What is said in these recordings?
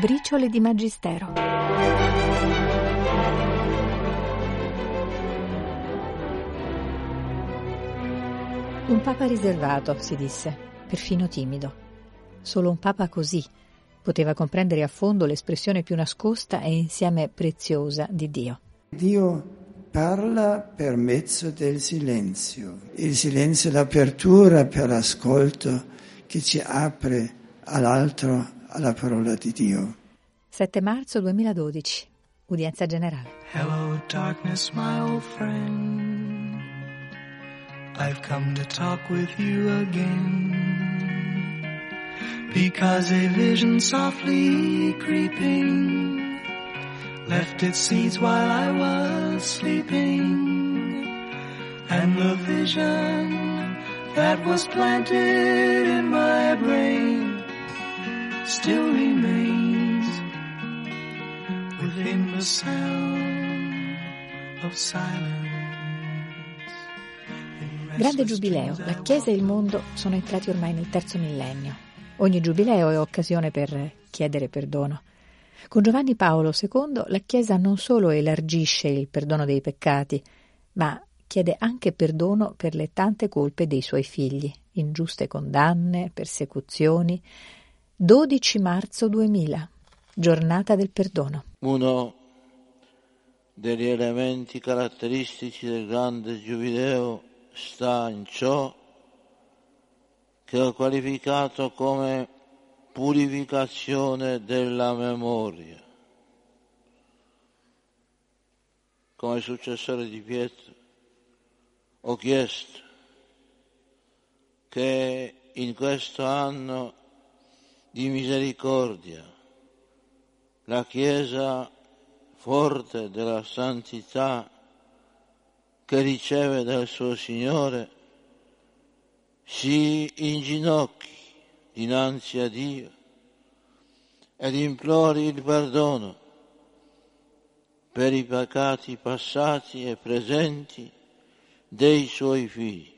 Briciole di Magistero. Un papa riservato, si disse, perfino timido. Solo un papa così poteva comprendere a fondo l'espressione più nascosta e insieme preziosa di Dio. Dio parla per mezzo del silenzio. Il silenzio è l'apertura per l'ascolto che ci apre all'altro, alla parola di Dio. 7 marzo 2012, udienza generale. Hello, darkness, my old friend. I've come to talk with you again. Because a vision softly creeping left its seeds while I was sleeping. And the vision that was planted in my brain still remains within the sound of silence. Grande giubileo, la Chiesa e il mondo sono entrati ormai nel terzo millennio. Ogni giubileo è occasione per chiedere perdono. Con Giovanni Paolo II la Chiesa non solo elargisce il perdono dei peccati, ma chiede anche perdono per le tante colpe dei suoi figli, ingiuste condanne, persecuzioni. 12 marzo 2000, giornata del perdono. Uno degli elementi caratteristici del grande giubileo sta in ciò che ho qualificato come purificazione della memoria. Come successore di Pietro ho chiesto che in questo anno di misericordia la Chiesa forte della santità che riceve dal suo Signore si inginocchi dinanzi a Dio ed implori il perdono per i peccati passati e presenti dei suoi figli.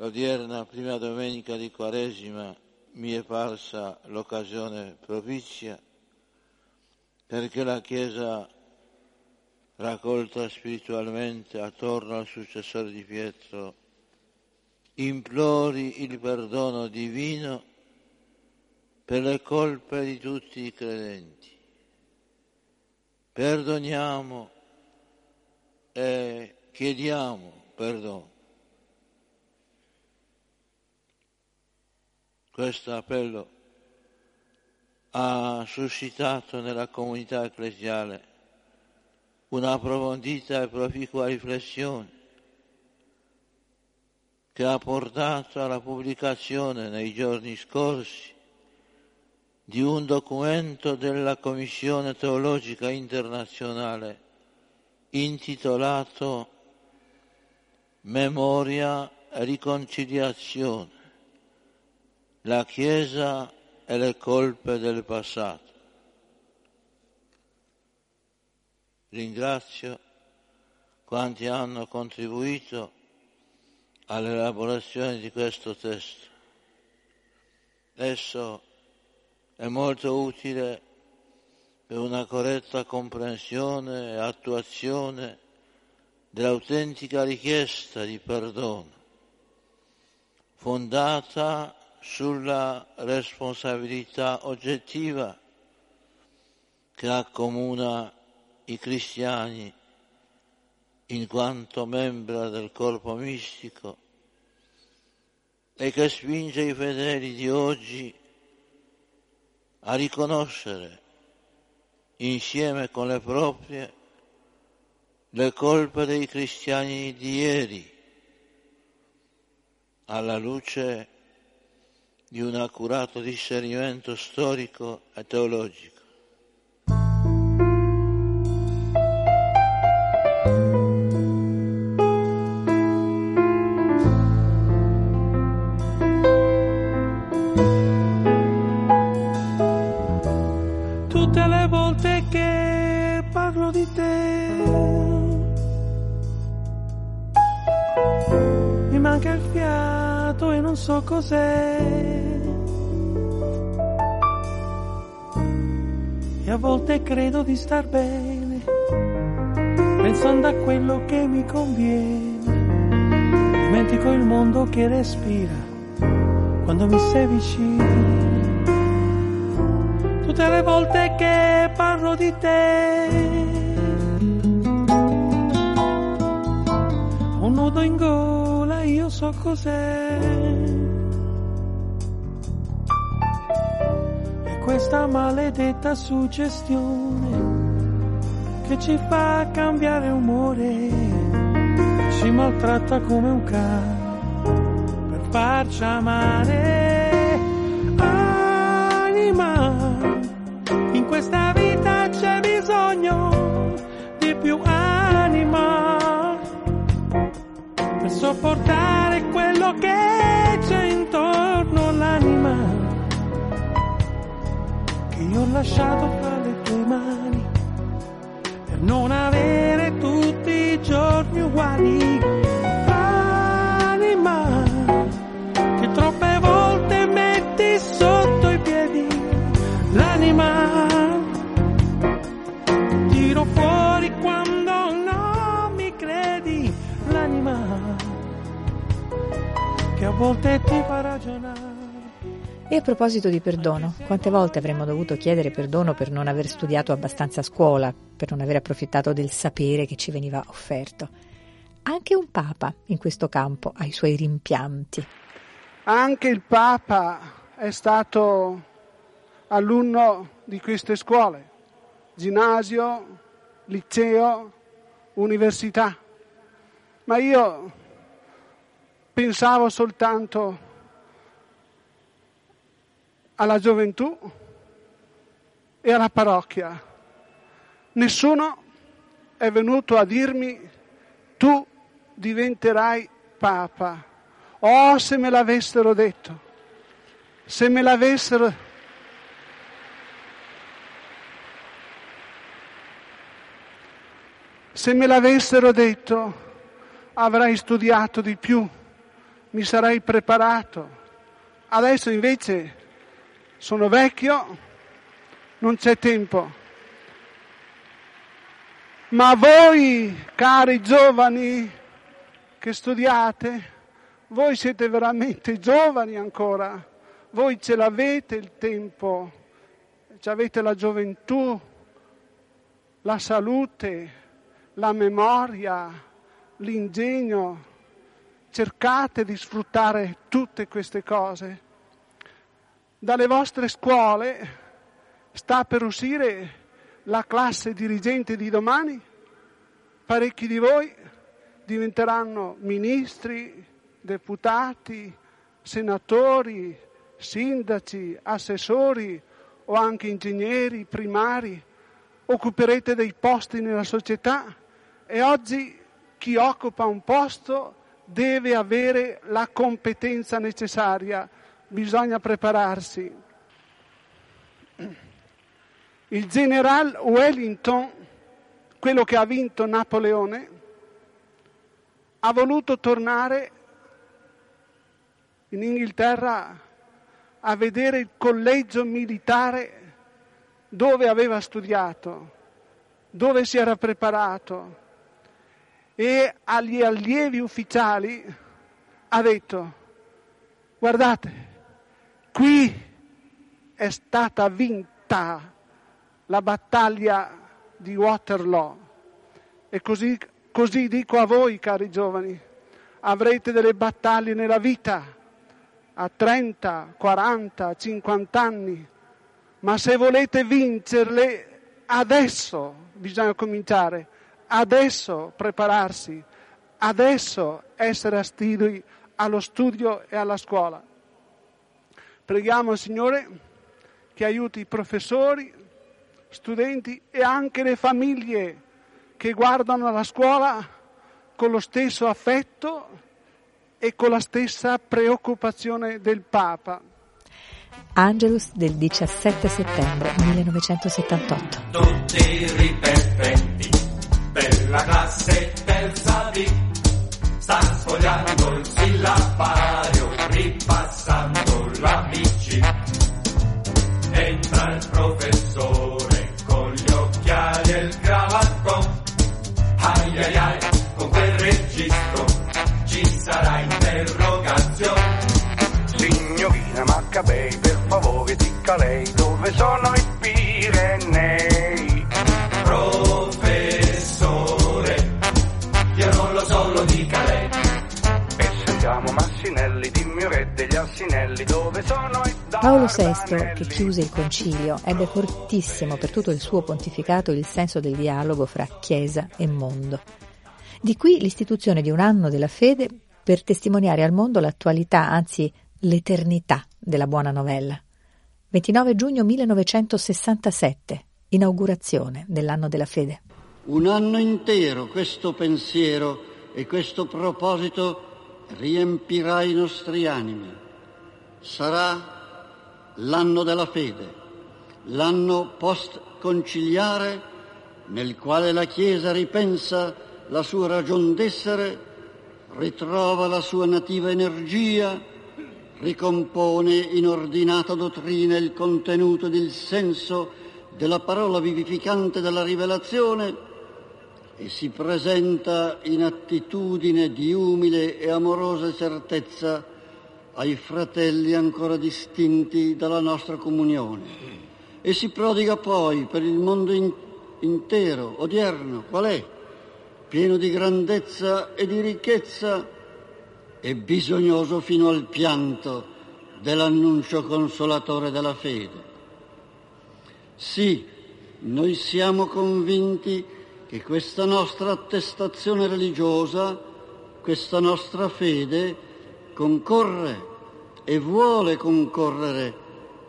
L'odierna prima domenica di Quaresima mi è parsa l'occasione propizia perché la Chiesa raccolta spiritualmente attorno al successore di Pietro implori il perdono divino per le colpe di tutti i credenti. Perdoniamo e chiediamo perdono. Questo appello ha suscitato nella comunità ecclesiale una approfondita e proficua riflessione che ha portato alla pubblicazione nei giorni scorsi di un documento della Commissione Teologica Internazionale intitolato Memoria e riconciliazione, la Chiesa e le colpe del passato. Ringrazio quanti hanno contribuito all'elaborazione di questo testo. Esso è molto utile per una corretta comprensione e attuazione dell'autentica richiesta di perdono, fondata sulla responsabilità oggettiva che accomuna i cristiani in quanto membra del corpo mistico e che spinge i fedeli di oggi a riconoscere insieme con le proprie le colpe dei cristiani di ieri alla luce di un accurato discernimento storico e teologico. Tutte le volte che parlo di te mi manca il fiato e non so cos'è volte credo di star bene, pensando a quello che mi conviene, dimentico il mondo che respira quando mi sei vicino. Tutte le volte che parlo di te, un nodo in gola, io so cos'è. Questa maledetta suggestione che ci fa cambiare umore, ci maltratta come un cane per farci amare. Anima, in questa vita c'è bisogno di più anima per sopportare quello che io ho lasciato fra le tue mani per non avere tutti i giorni uguali. Anima che troppe volte metti sotto i piedi l'anima. Tiro fuori quando non mi credi l'anima che a volte ti fa ragionare. E a proposito di perdono, quante volte avremmo dovuto chiedere perdono per non aver studiato abbastanza a scuola, per non aver approfittato del sapere che ci veniva offerto? Anche un Papa in questo campo ha i suoi rimpianti. Anche il Papa è stato alunno di queste scuole, ginnasio, liceo, università. Ma io pensavo soltanto alla gioventù e alla parrocchia. Nessuno è venuto a dirmi tu diventerai papa. Oh, se me l'avessero detto, se me l'avessero... Se me l'avessero detto, avrei studiato di più, mi sarei preparato. Adesso invece sono vecchio, non c'è tempo. Ma voi, cari giovani che studiate, voi siete veramente giovani ancora, voi ce l'avete il tempo, avete la gioventù, la salute, la memoria, l'ingegno, cercate di sfruttare tutte queste cose dalle vostre scuole sta per uscire la classe dirigente di domani? Parecchi di voi diventeranno ministri, deputati, senatori, sindaci, assessori o anche ingegneri primari. Occuperete dei posti nella società e oggi chi occupa un posto deve avere la competenza necessaria bisogna prepararsi. Il general Wellington, quello che ha vinto Napoleone, ha voluto tornare in Inghilterra a vedere il collegio militare dove aveva studiato, dove si era preparato e agli allievi ufficiali ha detto guardate, Qui è stata vinta la battaglia di Waterloo e così, così dico a voi, cari giovani, avrete delle battaglie nella vita a 30, 40, 50 anni, ma se volete vincerle adesso bisogna cominciare, adesso prepararsi, adesso essere assidui allo studio e alla scuola. Preghiamo il Signore che aiuti i professori, studenti e anche le famiglie che guardano la scuola con lo stesso affetto e con la stessa preoccupazione del Papa. Angelus del 17 settembre 1978. Tutti ripetenti per la classe terza B sta sfogliando il sillabario Paolo VI, che chiuse il concilio, ebbe fortissimo per tutto il suo pontificato il senso del dialogo fra Chiesa e mondo. Di qui l'istituzione di un anno della fede per testimoniare al mondo l'attualità, anzi l'eternità della buona novella. 29 giugno 1967, inaugurazione dell'anno della fede. Un anno intero questo pensiero e questo proposito riempirà i nostri animi. Sarà l'anno della fede, l'anno post-conciliare nel quale la Chiesa ripensa la sua ragion d'essere, ritrova la sua nativa energia, ricompone in ordinata dottrina il contenuto ed il senso della parola vivificante della rivelazione e si presenta in attitudine di umile e amorosa certezza ai fratelli ancora distinti dalla nostra comunione e si prodiga poi per il mondo in- intero, odierno, qual è? Pieno di grandezza e di ricchezza e bisognoso fino al pianto dell'annuncio consolatore della fede. Sì, noi siamo convinti che questa nostra attestazione religiosa, questa nostra fede, concorre e vuole concorrere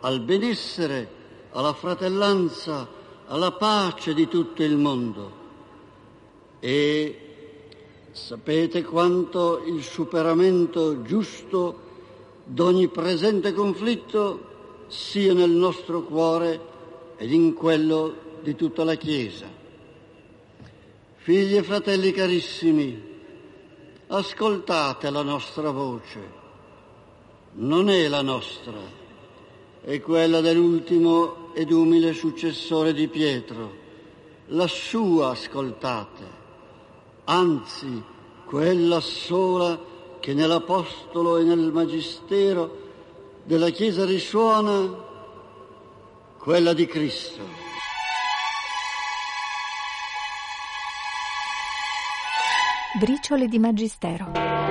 al benessere, alla fratellanza, alla pace di tutto il mondo. E sapete quanto il superamento giusto d'ogni presente conflitto sia nel nostro cuore ed in quello di tutta la Chiesa. Figli e fratelli carissimi, ascoltate la nostra voce. Non è la nostra, è quella dell'ultimo ed umile successore di Pietro. La sua ascoltate, anzi quella sola che nell'Apostolo e nel Magistero della Chiesa risuona, quella di Cristo. Briciole di Magistero.